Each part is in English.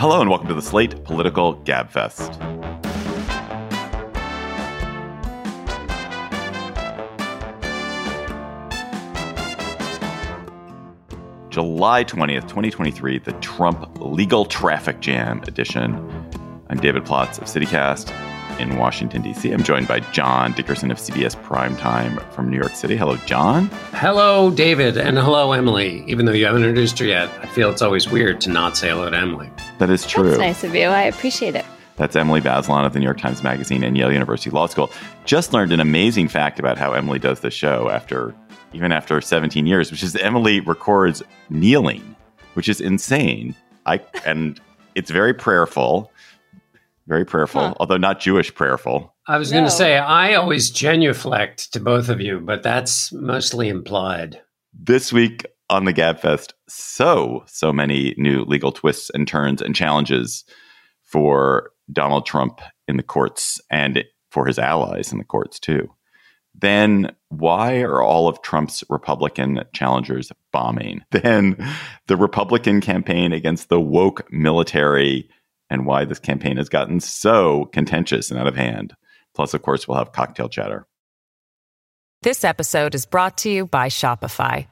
Hello and welcome to the Slate Political Gabfest. July 20th, 2023, the Trump Legal Traffic Jam edition. I'm David Plotz of CityCast in Washington, D.C. I'm joined by John Dickerson of CBS Primetime from New York City. Hello, John. Hello, David, and hello, Emily. Even though you haven't introduced her yet, I feel it's always weird to not say hello to Emily. That is true. That's nice of you. I appreciate it. That's Emily Bazelon of the New York Times Magazine and Yale University Law School. Just learned an amazing fact about how Emily does the show after even after 17 years, which is Emily records kneeling, which is insane. I and it's very prayerful, very prayerful, huh. although not Jewish prayerful. I was no. going to say I always genuflect to both of you, but that's mostly implied. This week on the Gabfest, so so many new legal twists and turns and challenges for Donald Trump in the courts and for his allies in the courts too then why are all of Trump's Republican challengers bombing? Then the Republican campaign against the woke military and why this campaign has gotten so contentious and out of hand. Plus, of course, we'll have cocktail chatter. This episode is brought to you by Shopify.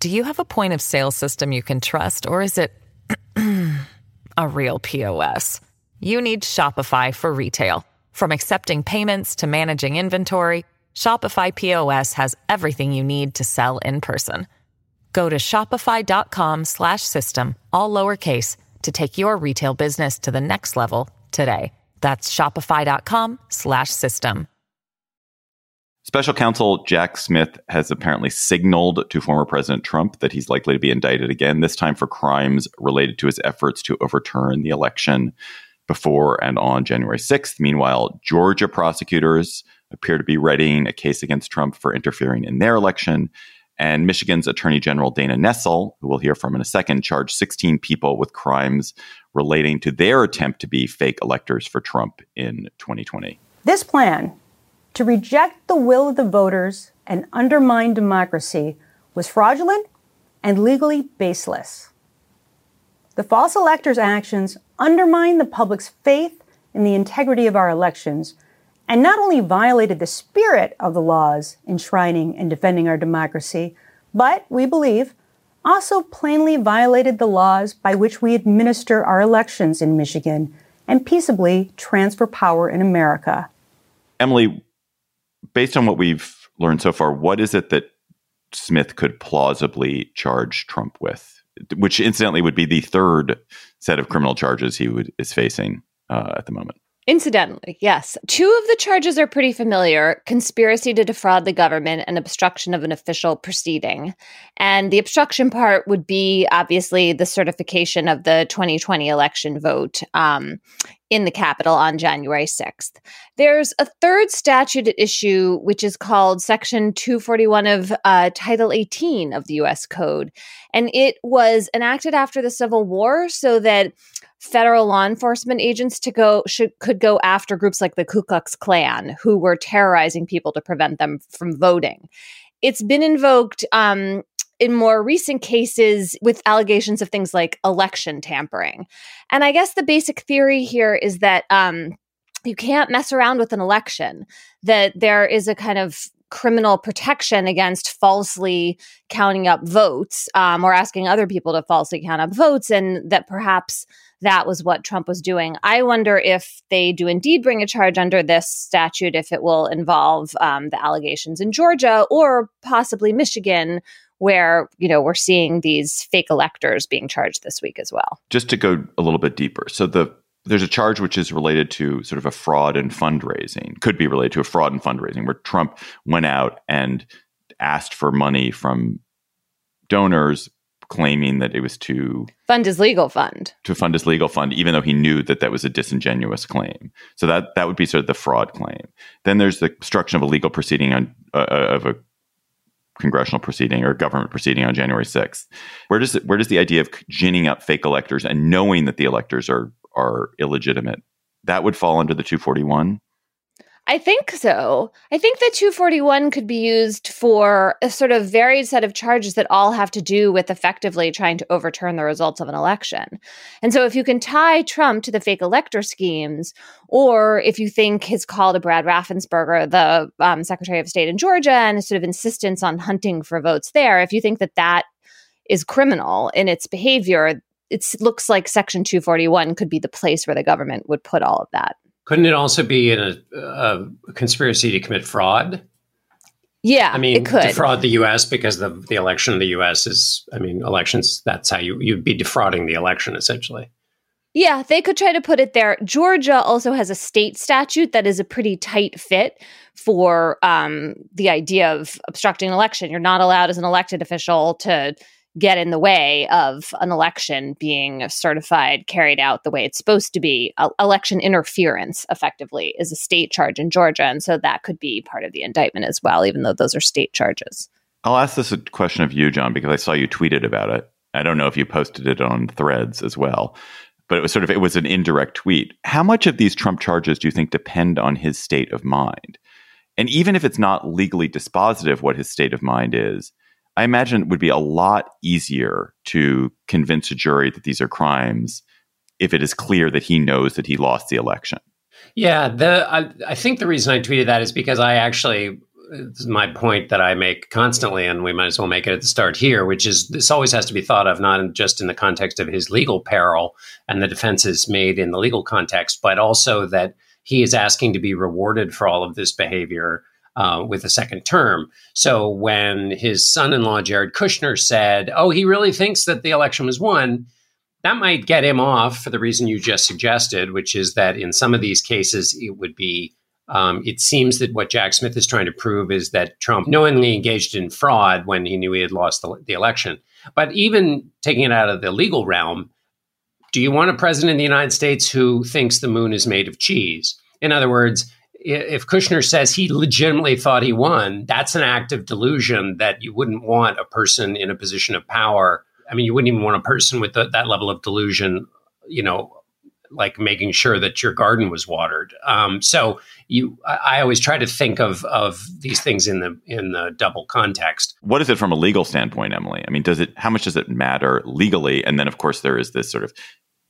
Do you have a point of sale system you can trust, or is it a real POS? You need Shopify for retail. From accepting payments to managing inventory, Shopify POS has everything you need to sell in person. Go to shopify.com/system all lowercase to take your retail business to the next level today. That's shopify.com slash system. Special counsel Jack Smith has apparently signaled to former President Trump that he's likely to be indicted again, this time for crimes related to his efforts to overturn the election before and on January 6th. Meanwhile, Georgia prosecutors appear to be readying a case against Trump for interfering in their election. And Michigan's Attorney General Dana Nessel, who we'll hear from in a second, charged 16 people with crimes relating to their attempt to be fake electors for Trump in 2020. This plan to reject the will of the voters and undermine democracy was fraudulent and legally baseless. The false electors' actions undermine the public's faith in the integrity of our elections and not only violated the spirit of the laws enshrining and defending our democracy, but, we believe, also plainly violated the laws by which we administer our elections in Michigan and peaceably transfer power in America. Emily, based on what we've learned so far, what is it that Smith could plausibly charge Trump with? which incidentally would be the third set of criminal charges he would is facing uh, at the moment. Incidentally, yes. Two of the charges are pretty familiar conspiracy to defraud the government and obstruction of an official proceeding. And the obstruction part would be obviously the certification of the 2020 election vote um, in the Capitol on January 6th. There's a third statute at issue, which is called Section 241 of uh, Title 18 of the US Code. And it was enacted after the Civil War so that federal law enforcement agents to go should could go after groups like the Ku Klux Klan who were terrorizing people to prevent them from voting. It's been invoked um, in more recent cases with allegations of things like election tampering. And I guess the basic theory here is that um, you can't mess around with an election, that there is a kind of criminal protection against falsely counting up votes um, or asking other people to falsely count up votes, and that perhaps that was what Trump was doing. I wonder if they do indeed bring a charge under this statute, if it will involve um, the allegations in Georgia or possibly Michigan, where you know we're seeing these fake electors being charged this week as well. Just to go a little bit deeper, so the there's a charge which is related to sort of a fraud and fundraising, could be related to a fraud and fundraising, where Trump went out and asked for money from donors claiming that it was to fund his legal fund. to fund his legal fund even though he knew that that was a disingenuous claim. So that that would be sort of the fraud claim. Then there's the obstruction of a legal proceeding on uh, uh of a congressional proceeding or government proceeding on January 6th where does it, where does the idea of ginning up fake electors and knowing that the electors are are illegitimate that would fall under the 241 I think so. I think that 241 could be used for a sort of varied set of charges that all have to do with effectively trying to overturn the results of an election. And so if you can tie Trump to the fake elector schemes, or if you think his call to Brad Raffensperger, the um, Secretary of State in Georgia, and his sort of insistence on hunting for votes there, if you think that that is criminal in its behavior, it looks like Section 241 could be the place where the government would put all of that. Couldn't it also be in a, a conspiracy to commit fraud? Yeah, I mean, it could defraud the U.S. because the the election in the U.S. is, I mean, elections. That's how you you'd be defrauding the election essentially. Yeah, they could try to put it there. Georgia also has a state statute that is a pretty tight fit for um, the idea of obstructing an election. You're not allowed as an elected official to get in the way of an election being certified, carried out the way it's supposed to be. Uh, election interference, effectively, is a state charge in Georgia. And so that could be part of the indictment as well, even though those are state charges. I'll ask this question of you, John, because I saw you tweeted about it. I don't know if you posted it on threads as well, but it was sort of it was an indirect tweet. How much of these Trump charges do you think depend on his state of mind? And even if it's not legally dispositive what his state of mind is, I imagine it would be a lot easier to convince a jury that these are crimes if it is clear that he knows that he lost the election. Yeah, the I, I think the reason I tweeted that is because I actually my point that I make constantly, and we might as well make it at the start here, which is this always has to be thought of not just in the context of his legal peril and the defenses made in the legal context, but also that he is asking to be rewarded for all of this behavior uh, with a second term. So when his son in law, Jared Kushner, said, Oh, he really thinks that the election was won, that might get him off for the reason you just suggested, which is that in some of these cases, it would be. Um, it seems that what Jack Smith is trying to prove is that Trump knowingly engaged in fraud when he knew he had lost the, the election. But even taking it out of the legal realm, do you want a president in the United States who thinks the moon is made of cheese? In other words, if Kushner says he legitimately thought he won, that's an act of delusion that you wouldn't want a person in a position of power. I mean, you wouldn't even want a person with the, that level of delusion, you know, like making sure that your garden was watered. Um, so you, I, I always try to think of of these things in the in the double context. What is it from a legal standpoint, Emily? I mean, does it? How much does it matter legally? And then, of course, there is this sort of,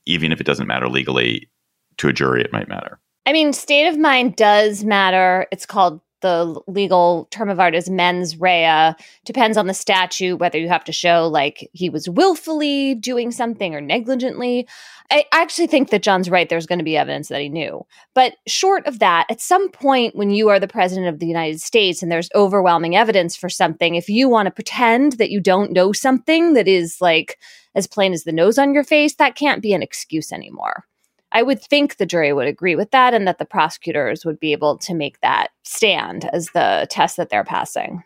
even if it doesn't matter legally, to a jury, it might matter. I mean, state of mind does matter. It's called the legal term of art is mens rea. Depends on the statute whether you have to show like he was willfully doing something or negligently. I actually think that John's right. There's going to be evidence that he knew. But short of that, at some point when you are the president of the United States and there's overwhelming evidence for something, if you want to pretend that you don't know something that is like as plain as the nose on your face, that can't be an excuse anymore. I would think the jury would agree with that and that the prosecutors would be able to make that stand as the test that they're passing.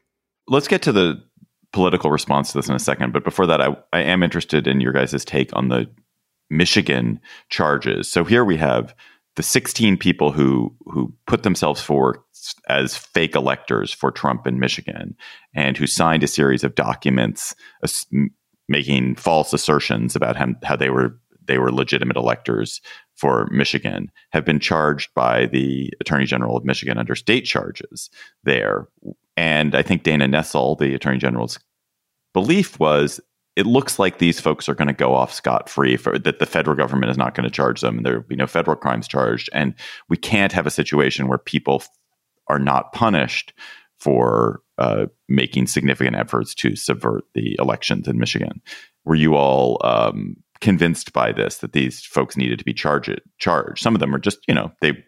Let's get to the political response to this in a second. But before that, I, I am interested in your guys' take on the Michigan charges. So here we have the 16 people who who put themselves forward as fake electors for Trump in Michigan and who signed a series of documents making false assertions about him, how they were they were legitimate electors for Michigan have been charged by the Attorney General of Michigan under state charges there. And I think Dana Nessel, the Attorney General's belief was it looks like these folks are going to go off scot free that the federal government is not going to charge them and there will be no federal crimes charged and we can't have a situation where people are not punished for uh, making significant efforts to subvert the elections in Michigan. Were you all um, convinced by this that these folks needed to be charged charged. Some of them are just, you know, they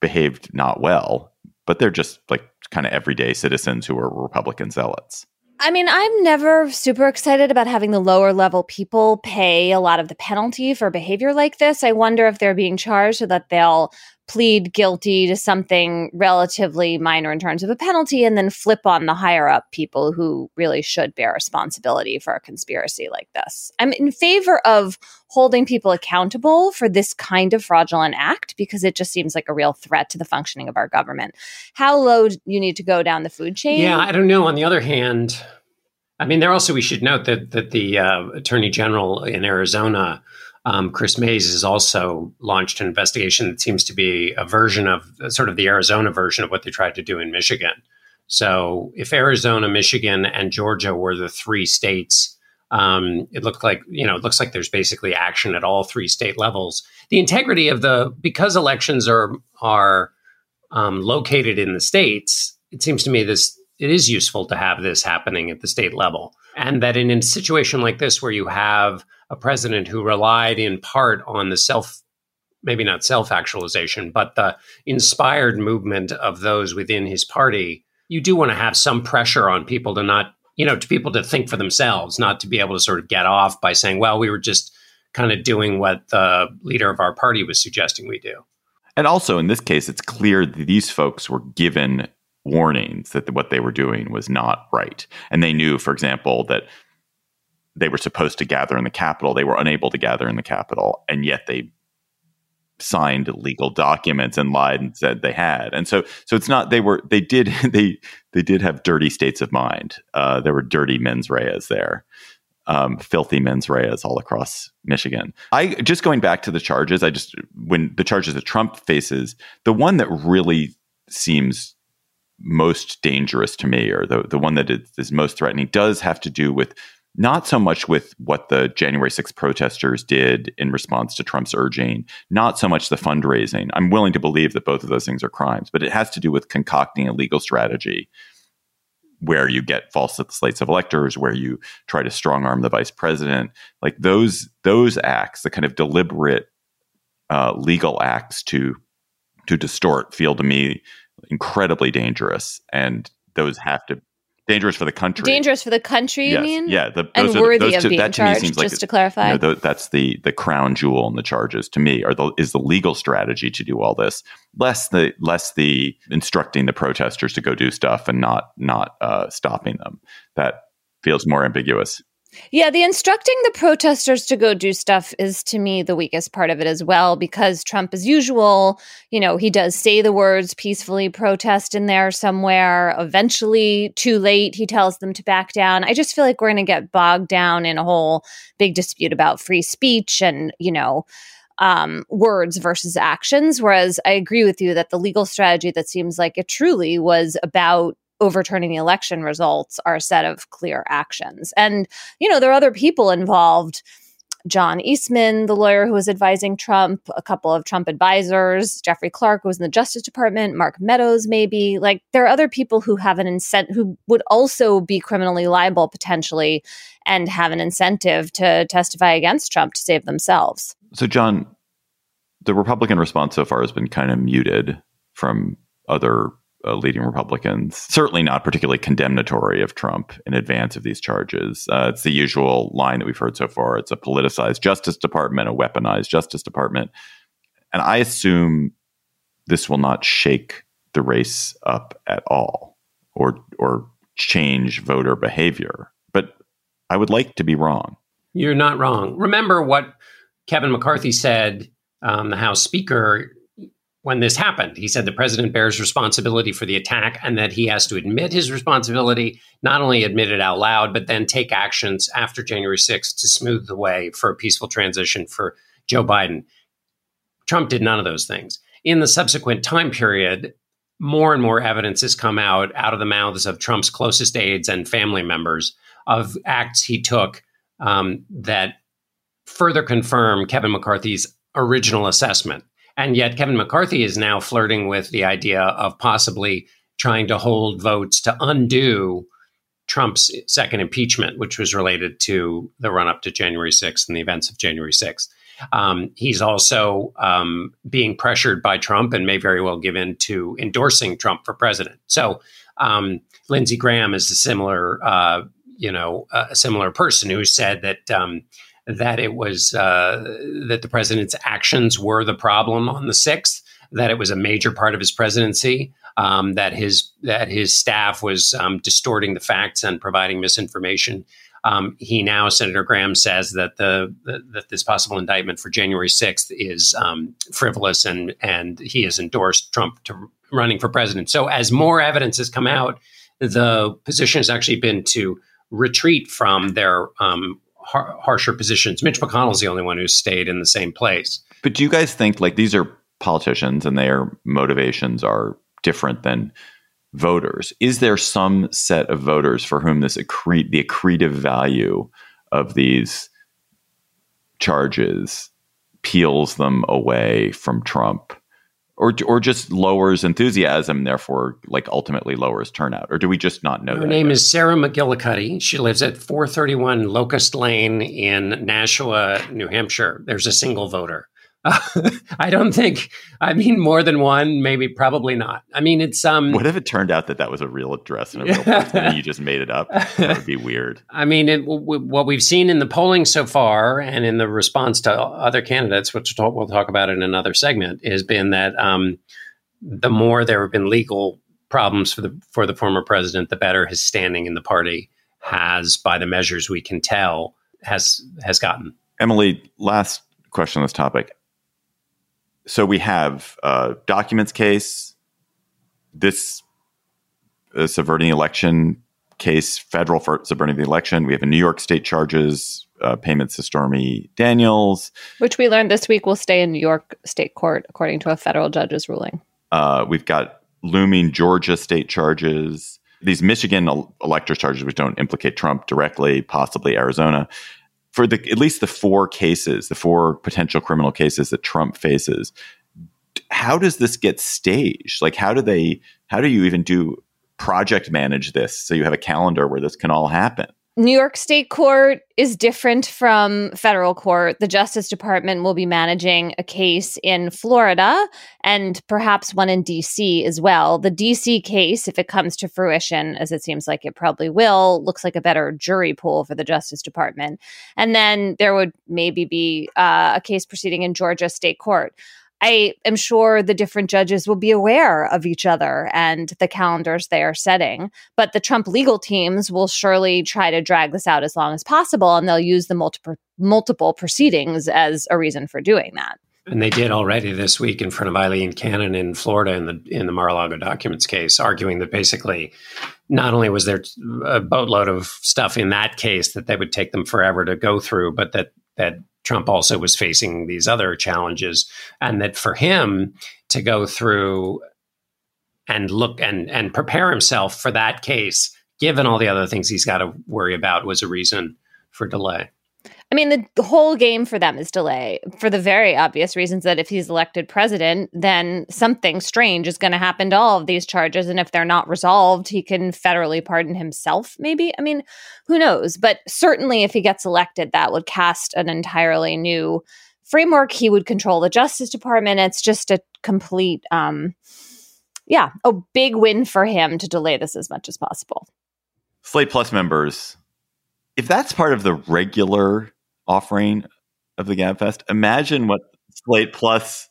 behaved not well, but they're just like kind of everyday citizens who are Republican zealots. I mean, I'm never super excited about having the lower level people pay a lot of the penalty for behavior like this. I wonder if they're being charged so that they'll plead guilty to something relatively minor in terms of a penalty and then flip on the higher up people who really should bear responsibility for a conspiracy like this. I'm in favor of holding people accountable for this kind of fraudulent act because it just seems like a real threat to the functioning of our government. How low you need to go down the food chain? Yeah, I don't know. On the other hand, I mean, there also we should note that that the uh, attorney general in Arizona um, Kris Mayes has also launched an investigation that seems to be a version of sort of the Arizona version of what they tried to do in Michigan. So, if Arizona, Michigan, and Georgia were the three states, um, it looked like you know it looks like there's basically action at all three state levels. The integrity of the because elections are are um, located in the states, it seems to me this it is useful to have this happening at the state level, and that in a situation like this where you have a president who relied in part on the self maybe not self actualization, but the inspired movement of those within his party, you do want to have some pressure on people to not, you know, to people to think for themselves, not to be able to sort of get off by saying, well, we were just kind of doing what the leader of our party was suggesting we do. And also in this case, it's clear that these folks were given warnings that what they were doing was not right. And they knew, for example, that they were supposed to gather in the Capitol. They were unable to gather in the Capitol, and yet they signed legal documents and lied and said they had. And so, so it's not they were they did they they did have dirty states of mind. Uh, there were dirty mens reas there, um, filthy mens reas all across Michigan. I just going back to the charges. I just when the charges that Trump faces, the one that really seems most dangerous to me, or the the one that is most threatening, does have to do with not so much with what the January 6th protesters did in response to Trump's urging, not so much the fundraising. I'm willing to believe that both of those things are crimes, but it has to do with concocting a legal strategy where you get false slates of electors, where you try to strong arm the vice president. Like those those acts, the kind of deliberate uh, legal acts to to distort, feel to me incredibly dangerous, and those have to dangerous for the country. Dangerous for the country, yes. you mean? Yeah, the, and worthy the, of two, being charged. just like to clarify, you know, the, that's the the crown jewel in the charges to me. Are the is the legal strategy to do all this, less the less the instructing the protesters to go do stuff and not not uh, stopping them. That feels more ambiguous. Yeah, the instructing the protesters to go do stuff is to me the weakest part of it as well, because Trump, as usual, you know, he does say the words peacefully protest in there somewhere. Eventually, too late, he tells them to back down. I just feel like we're going to get bogged down in a whole big dispute about free speech and, you know, um, words versus actions. Whereas I agree with you that the legal strategy that seems like it truly was about overturning the election results are a set of clear actions. And, you know, there are other people involved. John Eastman, the lawyer who was advising Trump, a couple of Trump advisors, Jeffrey Clark, who was in the Justice Department, Mark Meadows, maybe. Like, there are other people who have an incentive, who would also be criminally liable potentially and have an incentive to testify against Trump to save themselves. So, John, the Republican response so far has been kind of muted from other uh, leading Republicans, certainly not particularly condemnatory of Trump in advance of these charges. Uh, it's the usual line that we've heard so far. It's a politicized Justice Department, a weaponized Justice Department. And I assume this will not shake the race up at all or or change voter behavior. But I would like to be wrong. You're not wrong. Remember what Kevin McCarthy said, um, the House Speaker when this happened. He said the president bears responsibility for the attack and that he has to admit his responsibility, not only admit it out loud, but then take actions after January 6th to smooth the way for a peaceful transition for Joe Biden. Trump did none of those things. In the subsequent time period, more and more evidence has come out out of the mouths of Trump's closest aides and family members of acts he took um, that further confirm Kevin McCarthy's original assessment and yet, Kevin McCarthy is now flirting with the idea of possibly trying to hold votes to undo Trump's second impeachment, which was related to the run up to January 6th and the events of January 6th. Um, he's also um, being pressured by Trump and may very well give in to endorsing Trump for president. So um, Lindsey Graham is a similar, uh, you know, a similar person who said that um, that it was uh, that the president's actions were the problem on the sixth, that it was a major part of his presidency, um, that his that his staff was um, distorting the facts and providing misinformation. Um, he now, Senator Graham, says that the, the, that this possible indictment for January sixth is um, frivolous, and and he has endorsed Trump to running for president. So, as more evidence has come out, the position has actually been to retreat from their um, har- harsher positions. Mitch McConnell's the only one who's stayed in the same place. But do you guys think like these are politicians and their motivations are different than voters? Is there some set of voters for whom this the accretive value of these charges peels them away from Trump? Or, or just lowers enthusiasm, therefore, like ultimately lowers turnout, or do we just not know? Her name is Sarah McGillicuddy. She lives at 431 Locust Lane in Nashua, New Hampshire. There's a single voter. I don't think. I mean, more than one, maybe, probably not. I mean, it's um. What if it turned out that that was a real address and a real person, and you just made it up? That would be weird. I mean, it, w- what we've seen in the polling so far, and in the response to other candidates, which we'll talk about in another segment, has been that um, the more there have been legal problems for the for the former president, the better his standing in the party has, by the measures we can tell, has has gotten. Emily, last question on this topic so we have uh, documents case, this uh, subverting the election case, federal for subverting the election. We have a New York State charges uh, payments to Stormy Daniels, which we learned this week will stay in New York State court according to a federal judge's ruling. Uh, we've got looming Georgia state charges. These Michigan electors charges, which don't implicate Trump directly, possibly Arizona for the at least the four cases, the four potential criminal cases that Trump faces, how does this get staged? Like how do they how do you even do project manage this so you have a calendar where this can all happen? New York State Court is different from federal court. The Justice Department will be managing a case in Florida and perhaps one in DC as well. The DC case, if it comes to fruition, as it seems like it probably will, looks like a better jury pool for the Justice Department. And then there would maybe be uh, a case proceeding in Georgia State Court. I am sure the different judges will be aware of each other and the calendars they are setting. But the Trump legal teams will surely try to drag this out as long as possible, and they'll use the multiple multiple proceedings as a reason for doing that. And they did already this week in front of Aileen Cannon in Florida in the in the Mar-a-Lago documents case, arguing that basically not only was there a boatload of stuff in that case that they would take them forever to go through, but that that Trump also was facing these other challenges, and that for him to go through and look and and prepare himself for that case, given all the other things he's got to worry about, was a reason for delay. I mean, the, whole game for them is delay for the very obvious reasons that if he's elected president, then something strange is going to happen to all of these charges. And if they're not resolved, he can federally pardon himself, maybe. I mean, who knows? But certainly, if he gets elected, that would cast an entirely new framework. He would control the Justice Department. It's just a complete, um, yeah, a big win for him to delay this as much as possible. Slate Plus members, if that's part of the regular offering of the Gabfest. Imagine what Slate Plus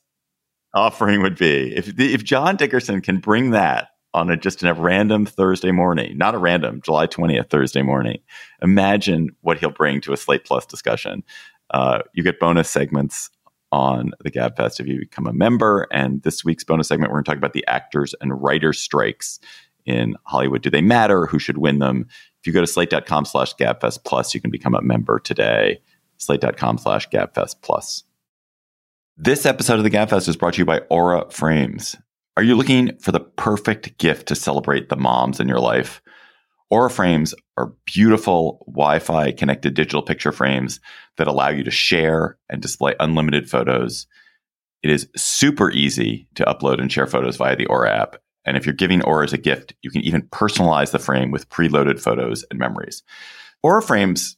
offering would be if if John Dickerson can bring that on a just a random Thursday morning, not a random July twentieth Thursday morning. Imagine what he'll bring to a Slate Plus discussion. Uh, you get bonus segments on the Gabfest if you become a member. And this week's bonus segment, we're going to talk about the actors and writers strikes in Hollywood. Do they matter? Who should win them? If you go to slate.com slash gabfest plus, you can become a member today slate.com slash gabfest plus. This episode of the Gabfest is brought to you by Aura Frames. Are you looking for the perfect gift to celebrate the moms in your life? Aura Frames are beautiful Wi Fi connected digital picture frames that allow you to share and display unlimited photos. It is super easy to upload and share photos via the Aura app. And if you're giving Aura as a gift, you can even personalize the frame with preloaded photos and memories. Aura Frames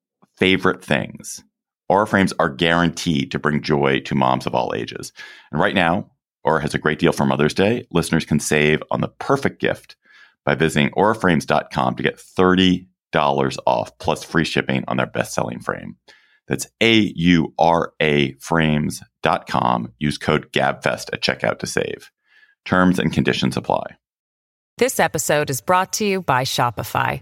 favorite things. Aura frames are guaranteed to bring joy to moms of all ages. And right now, Aura has a great deal for Mother's Day. Listeners can save on the perfect gift by visiting auraframes.com to get $30 off plus free shipping on their best selling frame. That's A U R A frames.com. Use code GABFEST at checkout to save. Terms and conditions apply. This episode is brought to you by Shopify.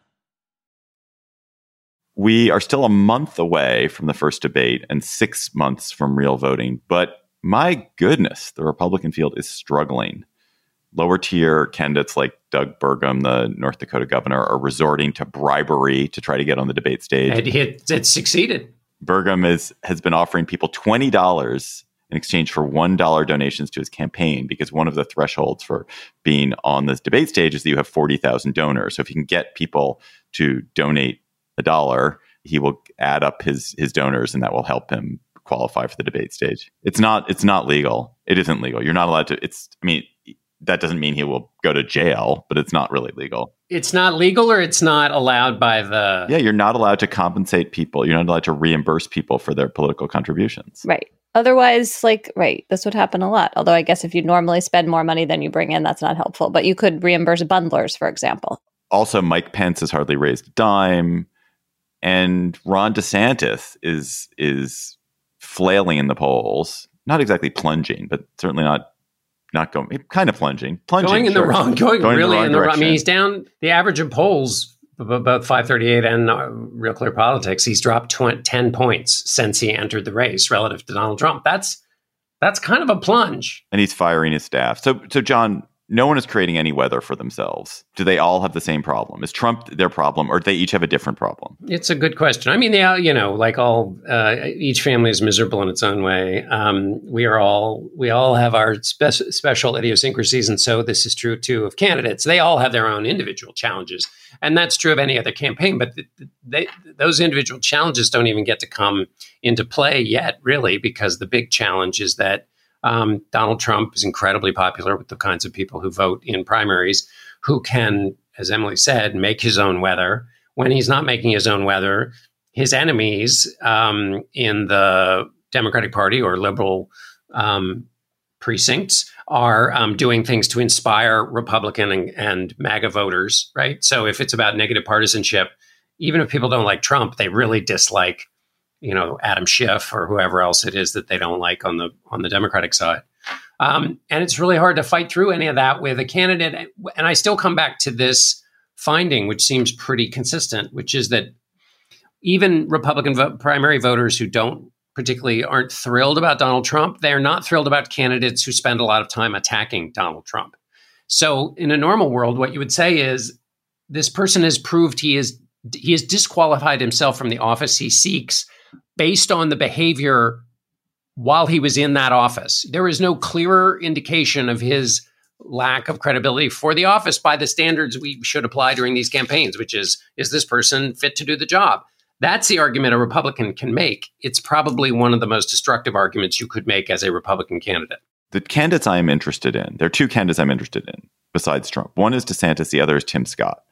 We are still a month away from the first debate and six months from real voting, but my goodness, the Republican field is struggling. Lower tier candidates like Doug Burgum, the North Dakota governor, are resorting to bribery to try to get on the debate stage. And it, it succeeded. Burgum is, has been offering people $20 in exchange for $1 donations to his campaign because one of the thresholds for being on this debate stage is that you have 40,000 donors. So if you can get people to donate a dollar, he will add up his his donors and that will help him qualify for the debate stage. It's not it's not legal. It isn't legal. You're not allowed to it's I mean that doesn't mean he will go to jail, but it's not really legal. It's not legal or it's not allowed by the Yeah, you're not allowed to compensate people. You're not allowed to reimburse people for their political contributions. Right. Otherwise, like, right, this would happen a lot. Although I guess if you normally spend more money than you bring in, that's not helpful. But you could reimburse bundlers, for example. Also, Mike Pence has hardly raised a dime. And Ron DeSantis is is flailing in the polls. Not exactly plunging, but certainly not not going kind of plunging, plunging, going in sure. the wrong, going, Going in the really in the wrong. I mean, he's down. The average of polls about 538 and uh, Real Clear Politics, he's dropped tw- 10 points since he entered the race relative to Donald Trump. That's that's kind of a plunge. and he's firing his staff. So, so John, no one is creating any weather for themselves. Do they all have the same problem? Is Trump their problem, or do they each have a different problem? It's a good question. I mean, they yeah, you know, like all, uh, each family is miserable in its own way. Um, we are all, we all have our spe- special idiosyncrasies, and so this is true too of candidates. They all have their own individual challenges, and that's true of any other campaign. But th- they, those individual challenges don't even get to come into play yet, really, because the big challenge is that um, Donald Trump is incredibly popular with the kinds of people who vote in primaries, who can, as Emily said, make his own weather. When he's not making his own weather, his enemies um, in the Democratic Party or liberal um, precincts are um, doing things to inspire Republican and, and MAGA voters, right? So if it's about negative partisanship, even if people don't like Trump, they really dislike, you know, Adam Schiff or whoever else it is that they don't like on the on the Democratic side. Um, and it's really hard to fight through any of that with a candidate. And I still come back to this finding, which seems pretty consistent, which is that even Republican primary voters who don't particularly aren't thrilled about Donald Trump, they're not thrilled about candidates who spend a lot of time attacking Donald Trump. So in a normal world, what you would say is this person has proved he is he has disqualified himself from the office he seeks based on the behavior while he was in that office. There is no clearer indication of his lack of credibility for the office by the standards we should apply during these campaigns, which is is this person fit to do the job? That's the argument a Republican can make. It's probably one of the most destructive arguments you could make as a Republican candidate. The candidates I am interested in, there are two candidates I'm interested in besides Trump. One is DeSantis, the other is Tim Scott.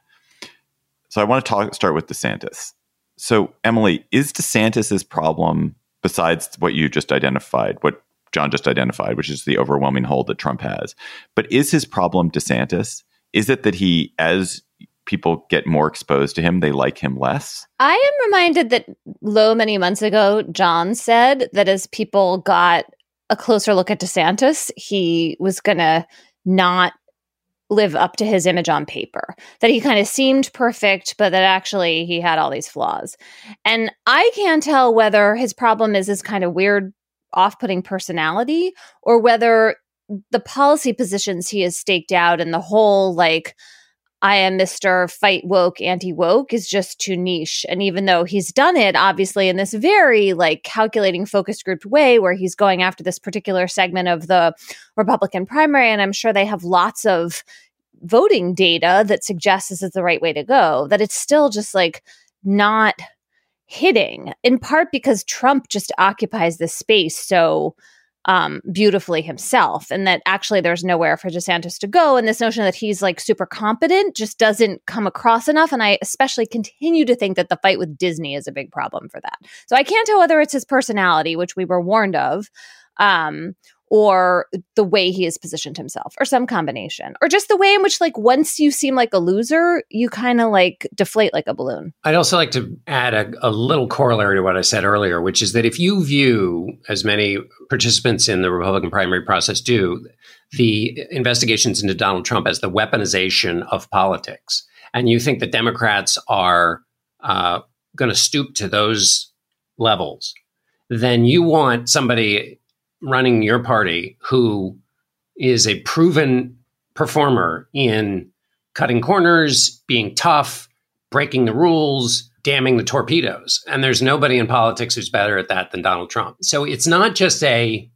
So I want to talk, start with DeSantis. So, Emily, is DeSantis's problem, besides what you just identified, what John just identified, which is the overwhelming hold that Trump has, but is his problem DeSantis? Is it that he, as people get more exposed to him, they like him less? I am reminded that low many months ago, John said that as people got a closer look at DeSantis, he was going to not live up to his image on paper. That he kind of seemed perfect, but that actually he had all these flaws. And I can't tell whether his problem is his kind of weird, off putting personality or whether the policy positions he has staked out and the whole like, I am Mr. Fight Woke, anti woke is just too niche. And even though he's done it, obviously, in this very like calculating focus grouped way where he's going after this particular segment of the Republican primary, and I'm sure they have lots of voting data that suggests this is the right way to go, that it's still just like not hitting, in part because Trump just occupies this space so um, beautifully himself, and that actually there's nowhere for DeSantis to go. And this notion that he's like super competent just doesn't come across enough. And I especially continue to think that the fight with Disney is a big problem for that. So I can't tell whether it's his personality, which we were warned of, um, or the way he has positioned himself or some combination or just the way in which like once you seem like a loser you kind of like deflate like a balloon. I'd also like to add a, a, little corollary to what i said earlier which is that if you view as many participants in the republican primary process do the investigations into donald trump as the weaponization of politics and you think that democrats are uh, going to stoop to those levels then you want somebody running your party who is a proven performer in cutting corners, being tough, breaking the rules, damning the torpedoes. And there's nobody in politics who's better at that than Donald Trump. So it's not just a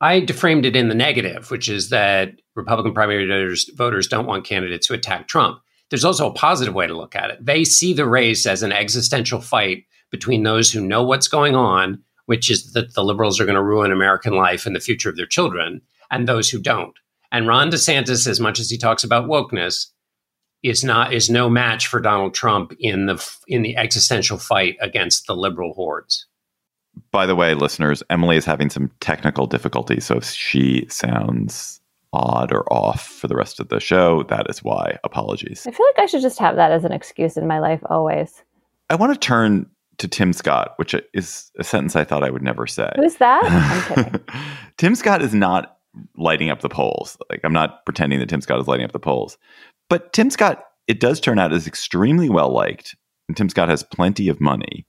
I deframed it in the negative, which is that Republican primary voters, voters don't want candidates who attack Trump. There's also a positive way to look at it. They see the race as an existential fight between those who know what's going on which is that the liberals are going to ruin American life and the future of their children, and those who don't. And Ron DeSantis, as much as he talks about wokeness, is not is no match for Donald Trump in the in the existential fight against the liberal hordes. By the way, listeners, Emily is having some technical difficulties, so if she sounds odd or off for the rest of the show, that is why. Apologies. I feel like I should just have that as an excuse in my life always. I want to turn to Tim Scott, which is a sentence I thought I would never say. Who's that? I'm kidding. Tim Scott is not lighting up the polls. Like I'm not pretending that Tim Scott is lighting up the polls. But Tim Scott, it does turn out, is extremely well liked. And Tim Scott has plenty of money.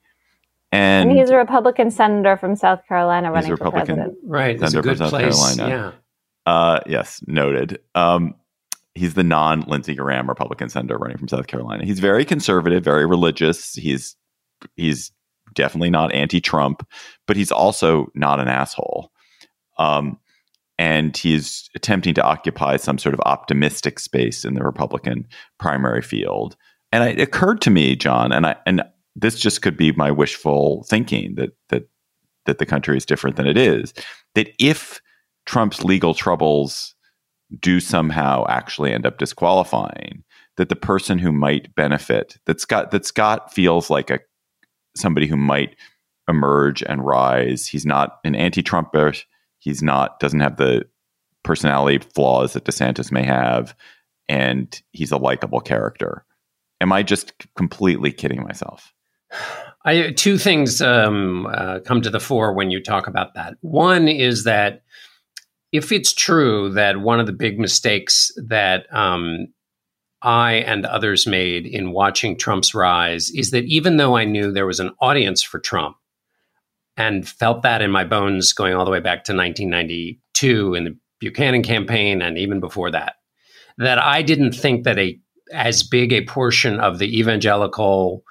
And, and he's a Republican senator from South Carolina running for president. Right. Senator from South place. Carolina. Yeah. Uh, yes, noted. Um, he's the non Lindsey Graham Republican senator running from South Carolina. He's very conservative, very religious. He's he's definitely not anti-Trump, but he's also not an asshole. Um, and he's attempting to occupy some sort of optimistic space in the Republican primary field. And it occurred to me, John, and I and this just could be my wishful thinking that that that the country is different than it is. That if Trump's legal troubles do somehow actually end up disqualifying, that the person who might benefit that Scott that Scott feels like a somebody who might emerge and rise. He's not an anti-Trumper. He's not doesn't have the personality flaws that DeSantis may have, and he's a likable character. Am I just completely kidding myself? I, two things um, uh, come to the fore when you talk about that. One is that if it's true that one of the big mistakes that um, I and others made in watching Trump's rise is that even though I knew there was an audience for Trump and felt that in my bones going all the way back to 1992 in the Buchanan campaign and even before that, that I didn't think that a as big a portion of the evangelical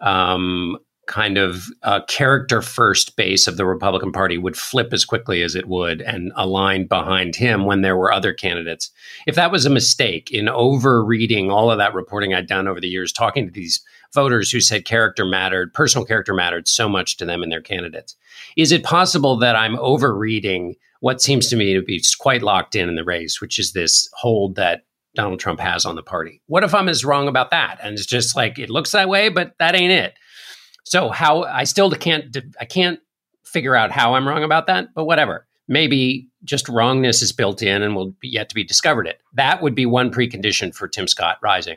um, kind of uh, character first base of the Republican Party would flip as quickly as it would and align behind him when there were other candidates. If that was a mistake in over reading all of that reporting I'd done over the years, talking to these voters who said character mattered, personal character mattered so much to them and their candidates, is it possible that I'm over reading what seems to me to be quite locked in in the race, which is this hold that Donald Trump has on the party? What if I'm as wrong about that? And it's just like, it looks that way, but that ain't it so how I still can't I can't figure out how I'm wrong about that, but whatever. Maybe just wrongness is built in and will be yet to be discovered. It that would be one precondition for Tim Scott rising.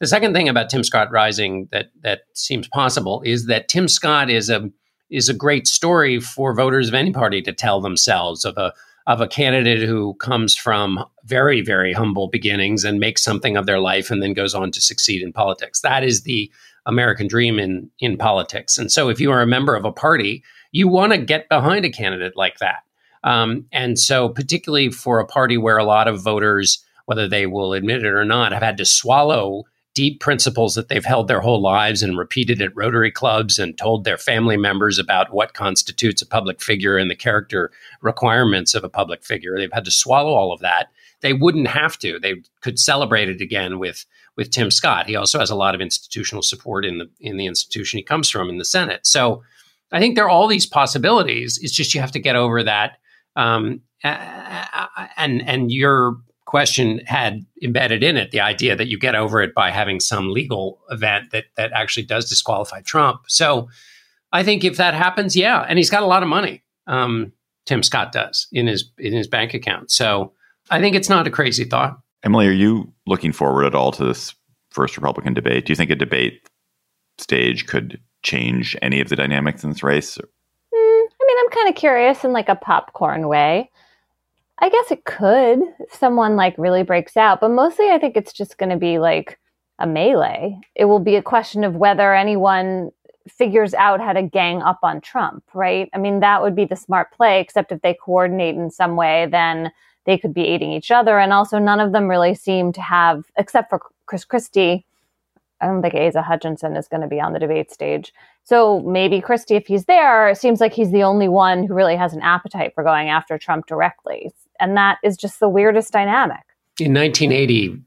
The second thing about Tim Scott rising that that seems possible is that Tim Scott is a is a great story for voters of any party to tell themselves of a of a candidate who comes from very very humble beginnings and makes something of their life and then goes on to succeed in politics. That is the American dream in in politics. And so, if you are a member of a party, you want to get behind a candidate like that. Um, and so, particularly for a party where a lot of voters, whether they will admit it or not, have had to swallow deep principles that they've held their whole lives and repeated at Rotary clubs and told their family members about what constitutes a public figure and the character requirements of a public figure. They've had to swallow all of that. They wouldn't have to. They could celebrate it again with with Tim Scott. He also has a lot of institutional support in the in the institution he comes from in the Senate. So I think there are all these possibilities. It's just you have to get over that Um, and and your question had embedded in it the idea that you get over it by having some legal event that that actually does disqualify Trump. So I think if that happens, yeah, and he's got a lot of money. Um, Tim Scott does in his in his bank account. So I think it's not a crazy thought. Emily, are you looking forward at all to this first Republican debate? Do you think a debate stage could change any of the dynamics in this race? Mm, I mean, I'm kind of curious in like a popcorn way. I guess it could if someone like really breaks out, but mostly I think it's just going to be like a melee. It will be a question of whether anyone figures out how to gang up on Trump, right? I mean, that would be the smart play, except if they coordinate in some way, then they could be aiding each other. And also, none of them really seem to have, except for Chris Christie, I don't think Asa Hutchinson is going to be on the debate stage. So maybe Christie, if he's there, it seems like he's the only one who really has an appetite for going after Trump directly. And that is just the weirdest dynamic. In 1980,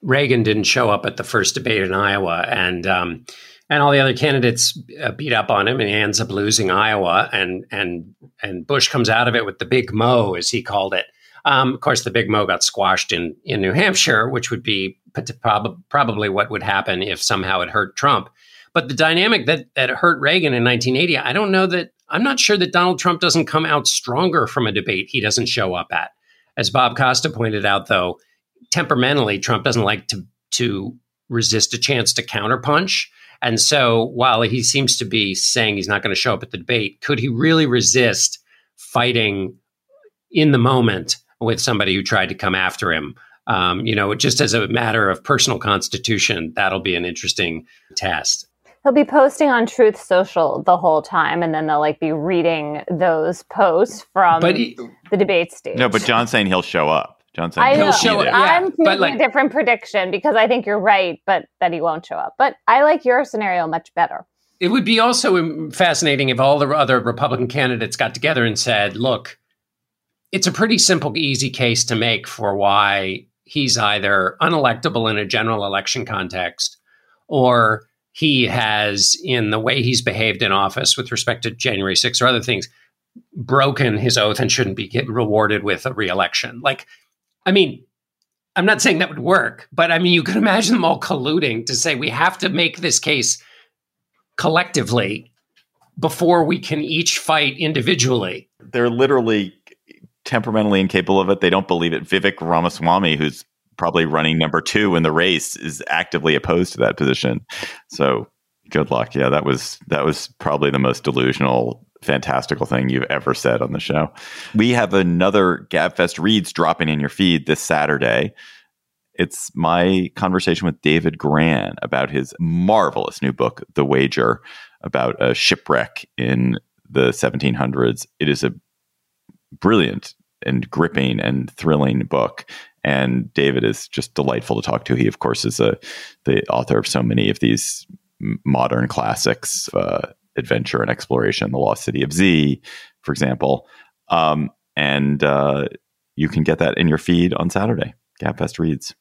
Reagan didn't show up at the first debate in Iowa, and um, and all the other candidates uh, beat up on him, and he ends up losing Iowa. And and and Bush comes out of it with the big mo, as he called it. Um, of course, the big mo got squashed in in New Hampshire, which would be prob- probably what would happen if somehow it hurt Trump. But the dynamic that that hurt Reagan in 1980, I don't know that. I'm not sure that Donald Trump doesn't come out stronger from a debate he doesn't show up at. As Bob Costa pointed out, though, temperamentally, Trump doesn't like to to resist a chance to counterpunch. And so while he seems to be saying he's not going to show up at the debate, could he really resist fighting in the moment with somebody who tried to come after him? Um, you know, just as a matter of personal constitution, that'll be an interesting test. He'll be posting on Truth Social the whole time, and then they'll like be reading those posts from he, the debate stage. No, but John's saying he'll show up. Johnson. I he'll know. Show, yeah, I'm making like, a different prediction because I think you're right, but that he won't show up. But I like your scenario much better. It would be also fascinating if all the other Republican candidates got together and said, look, it's a pretty simple, easy case to make for why he's either unelectable in a general election context or he has, in the way he's behaved in office with respect to January 6th or other things, broken his oath and shouldn't be rewarded with a reelection. Like, I mean, I'm not saying that would work, but I mean, you could imagine them all colluding to say we have to make this case collectively before we can each fight individually. They're literally temperamentally incapable of it. They don't believe it. Vivek Ramaswamy, who's probably running number two in the race, is actively opposed to that position. So good luck. Yeah, that was that was probably the most delusional fantastical thing you've ever said on the show. We have another Gabfest Reads dropping in your feed this Saturday. It's my conversation with David Grann about his marvelous new book, The Wager, about a shipwreck in the 1700s. It is a brilliant and gripping and thrilling book. And David is just delightful to talk to. He, of course, is a, the author of so many of these modern classics, uh, adventure and exploration, the lost city of Z, for example. Um, and uh, you can get that in your feed on Saturday. Gabfest reads.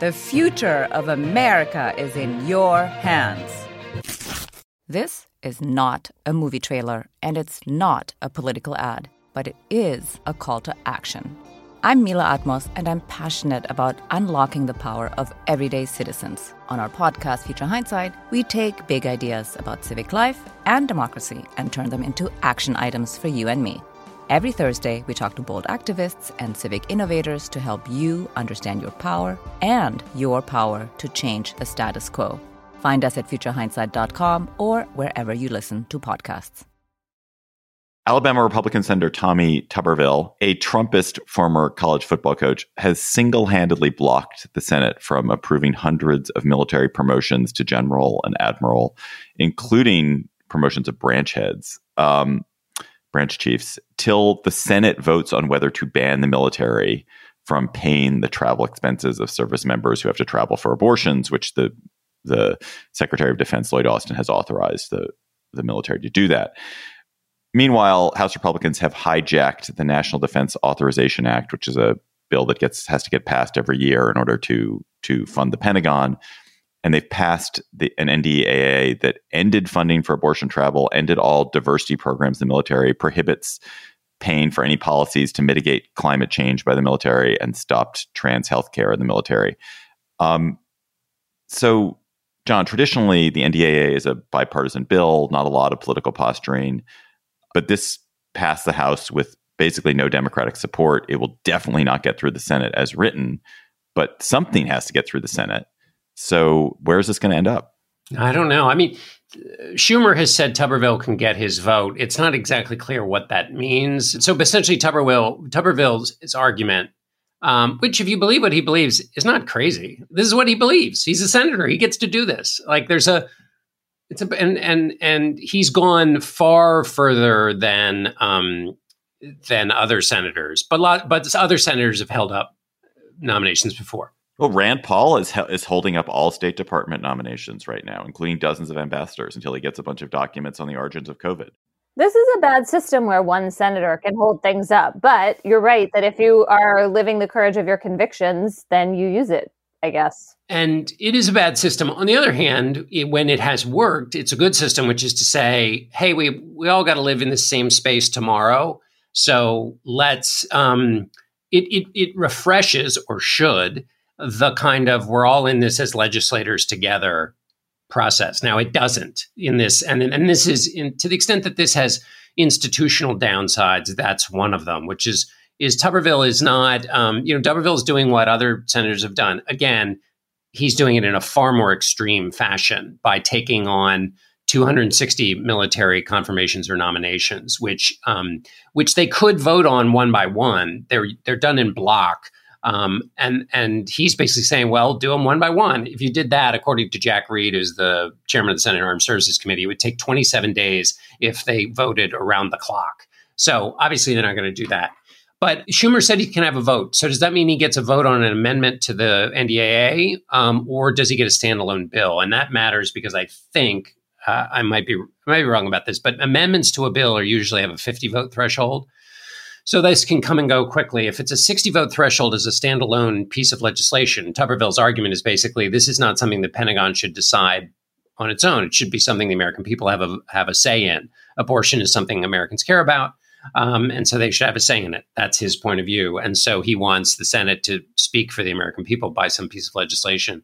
The future of America is in your hands. This is not a movie trailer, and it's not a political ad, but it is a call to action. I'm Mila Atmos, and I'm passionate about unlocking the power of everyday citizens. On our podcast, Future Hindsight, we take big ideas about civic life and democracy and turn them into action items for you and me. Every Thursday, we talk to bold activists and civic innovators to help you understand your power and your power to change the status quo. Find us at futurehindsight.com or wherever you listen to podcasts. Alabama Republican Senator Tommy Tuberville, a Trumpist former college football coach, has single handedly blocked the Senate from approving hundreds of military promotions to general and admiral, including promotions of branch heads, um, branch chiefs, till the Senate votes on whether to ban the military from paying the travel expenses of service members who have to travel for abortions, which the the Secretary of Defense Lloyd Austin has authorized the the military to do that. Meanwhile, House Republicans have hijacked the National Defense Authorization Act, which is a bill that gets has to get passed every year in order to to fund the Pentagon. And they've passed the, an NDAA that ended funding for abortion travel, ended all diversity programs in the military, prohibits paying for any policies to mitigate climate change by the military and stopped trans health care in the military. Um, so, John, traditionally, the NDAA is a bipartisan bill, not a lot of political posturing, but this passed the House with basically no Democratic support. It will definitely not get through the Senate as written, but something has to get through the Senate. So, where is this going to end up? I don't know. I mean, Schumer has said Tuberville can get his vote. It's not exactly clear what that means. So essentially, Tuberville, Tuberville's argument, um, which, if you believe what he believes, is not crazy. This is what he believes. He's a senator. He gets to do this. Like there's a, it's a, and and and he's gone far further than um, than other senators. But lot, but other senators have held up nominations before. Well, Rand Paul is is holding up all State Department nominations right now, including dozens of ambassadors, until he gets a bunch of documents on the origins of COVID. This is a bad system where one senator can hold things up. But you're right that if you are living the courage of your convictions, then you use it, I guess. And it is a bad system. On the other hand, it, when it has worked, it's a good system, which is to say, hey, we we all got to live in the same space tomorrow. So let's um, it, it it refreshes or should the kind of we're all in this as legislators together process. Now it doesn't in this, and and this is in, to the extent that this has institutional downsides. That's one of them, which is is Tuberville is not, um, you know, Tuberville is doing what other senators have done. Again, he's doing it in a far more extreme fashion by taking on 260 military confirmations or nominations, which um, which they could vote on one by one. They're they're done in block um, and and he's basically saying, well, do them one by one. If you did that, according to Jack Reed, who's the chairman of the Senate Armed Services Committee, it would take 27 days if they voted around the clock. So obviously, they're not going to do that. But Schumer said he can have a vote. So does that mean he gets a vote on an amendment to the NDAA, um, or does he get a standalone bill? And that matters because I think uh, I might be I might be wrong about this, but amendments to a bill are usually have a 50 vote threshold. So this can come and go quickly. If it's a 60 vote threshold as a standalone piece of legislation, Tuberville's argument is basically this is not something the Pentagon should decide on its own. It should be something the American people have a have a say in. Abortion is something Americans care about, um, and so they should have a say in it. That's his point of view, and so he wants the Senate to speak for the American people by some piece of legislation.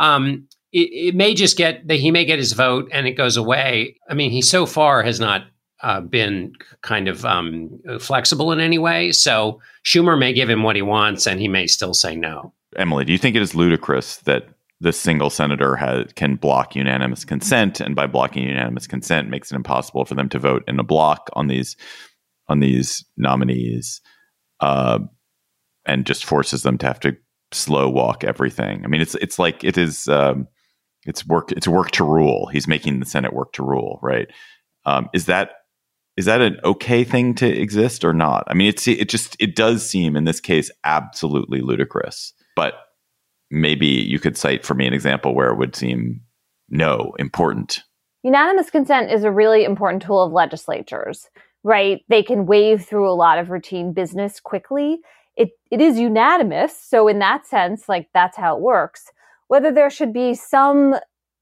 Um, it, it, may just get that he may get his vote and it goes away. I mean, he so far has not uh, been kind of um, flexible in any way. So Schumer may give him what he wants, and he may still say no. Emily, do you think it is ludicrous that the single senator has, can block unanimous consent, and by blocking unanimous consent, makes it impossible for them to vote in a block on these on these nominees, uh, and just forces them to have to slow walk everything. I mean, it's it's like it is. Um, it's work. It's work to rule. He's making the Senate work to rule, right? Um, is that is that an okay thing to exist or not? I mean, it's it just it does seem in this case absolutely ludicrous. But maybe you could cite for me an example where it would seem no important. Unanimous consent is a really important tool of legislatures, right? They can wave through a lot of routine business quickly. It it is unanimous, so in that sense, like that's how it works. Whether there should be some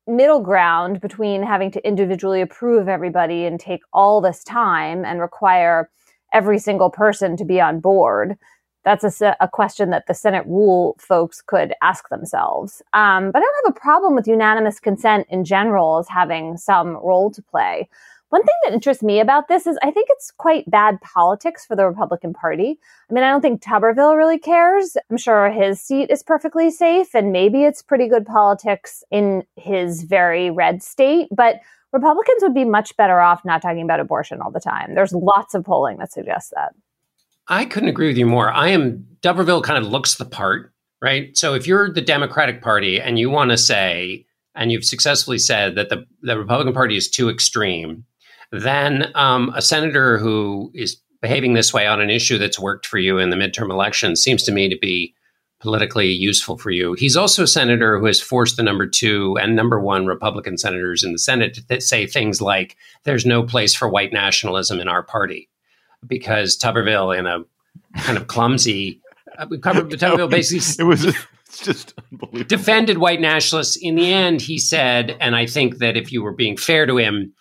middle ground between having to individually approve everybody and take all this time and require every single person to be on board that's a, a question that the senate rule folks could ask themselves. Um, but i don't have a problem with unanimous consent in general as having some role to play one thing that interests me about this is I think it's quite bad politics for the Republican Party. I mean, I don't think Tuberville really cares. I'm sure his seat is perfectly safe, and maybe it's pretty good politics in his very red state, but Republicans would be much better off not talking about abortion all the time. There's lots of polling that suggests that. I couldn't agree with you more. I am, Tuberville kind of looks the part, right? So if you're the Democratic Party and you want to say, and you've successfully said that the, the Republican Party is too extreme, then um, a senator who is behaving this way on an issue that's worked for you in the midterm election seems to me to be politically useful for you. He's also a senator who has forced the number two and number one Republican senators in the Senate to th- say things like, there's no place for white nationalism in our party. Because Tuberville, in a kind of clumsy, uh, Tuberville basically. It was. Just unbelievable. Defended white nationalists. In the end, he said, and I think that if you were being fair to him,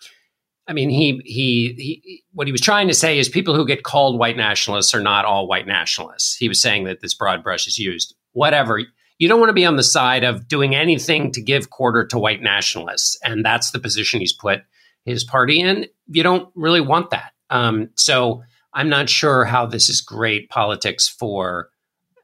I mean, he, he, he, what he was trying to say is people who get called white nationalists are not all white nationalists. He was saying that this broad brush is used. Whatever. You don't want to be on the side of doing anything to give quarter to white nationalists. And that's the position he's put his party in. You don't really want that. Um, so I'm not sure how this is great politics for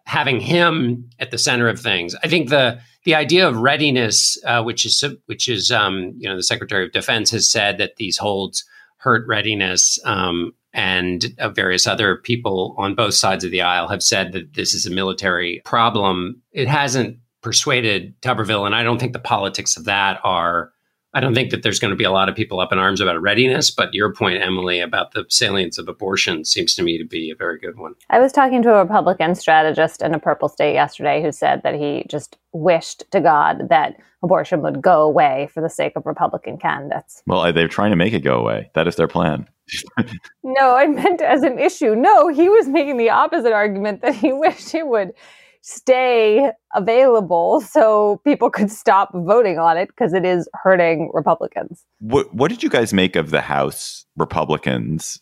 having him at the center of things. I think the the idea of readiness, uh, which is which is um, you know the Secretary of Defense has said that these holds hurt readiness, um, and uh, various other people on both sides of the aisle have said that this is a military problem. It hasn't persuaded Tuberville, and I don't think the politics of that are I don't think that there's going to be a lot of people up in arms about readiness, but your point, Emily, about the salience of abortion seems to me to be a very good one. I was talking to a Republican strategist in a purple state yesterday who said that he just wished to God that abortion would go away for the sake of Republican candidates. Well, they're trying to make it go away. That is their plan. no, I meant as an issue. No, he was making the opposite argument that he wished it would stay available so people could stop voting on it because it is hurting Republicans. What, what did you guys make of the House Republicans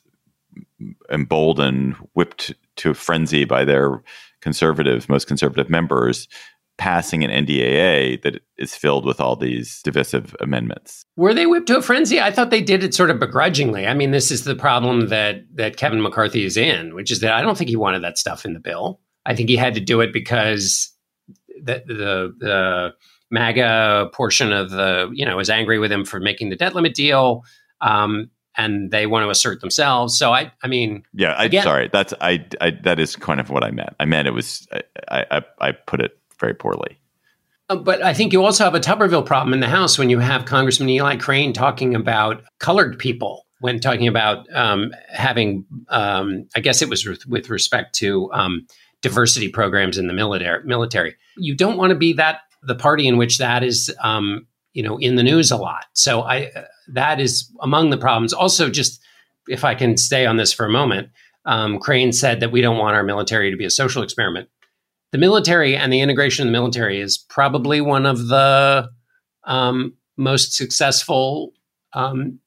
emboldened, whipped to frenzy by their conservative, most conservative members? Passing an NDAA that is filled with all these divisive amendments. Were they whipped to a frenzy? I thought they did it sort of begrudgingly. I mean, this is the problem that that Kevin McCarthy is in, which is that I don't think he wanted that stuff in the bill. I think he had to do it because the the, the MAGA portion of the you know was angry with him for making the debt limit deal. Um, and they want to assert themselves. So I, I mean, yeah, I again, sorry, that's I, I, that is kind of what I meant. I meant it was I, I, I put it very poorly. Uh, but I think you also have a Tuberville problem in the House when you have Congressman Eli Crane talking about colored people when talking about um, having, um, I guess it was with, with respect to um, diversity programs in the military. Military, you don't want to be that the party in which that is, um, you know, in the news a lot. So I uh, that is among the problems. Also, just if I can stay on this for a moment, um, Crane said that we don't want our military to be a social experiment. The military and the integration of the military is probably one of the um, most successful um,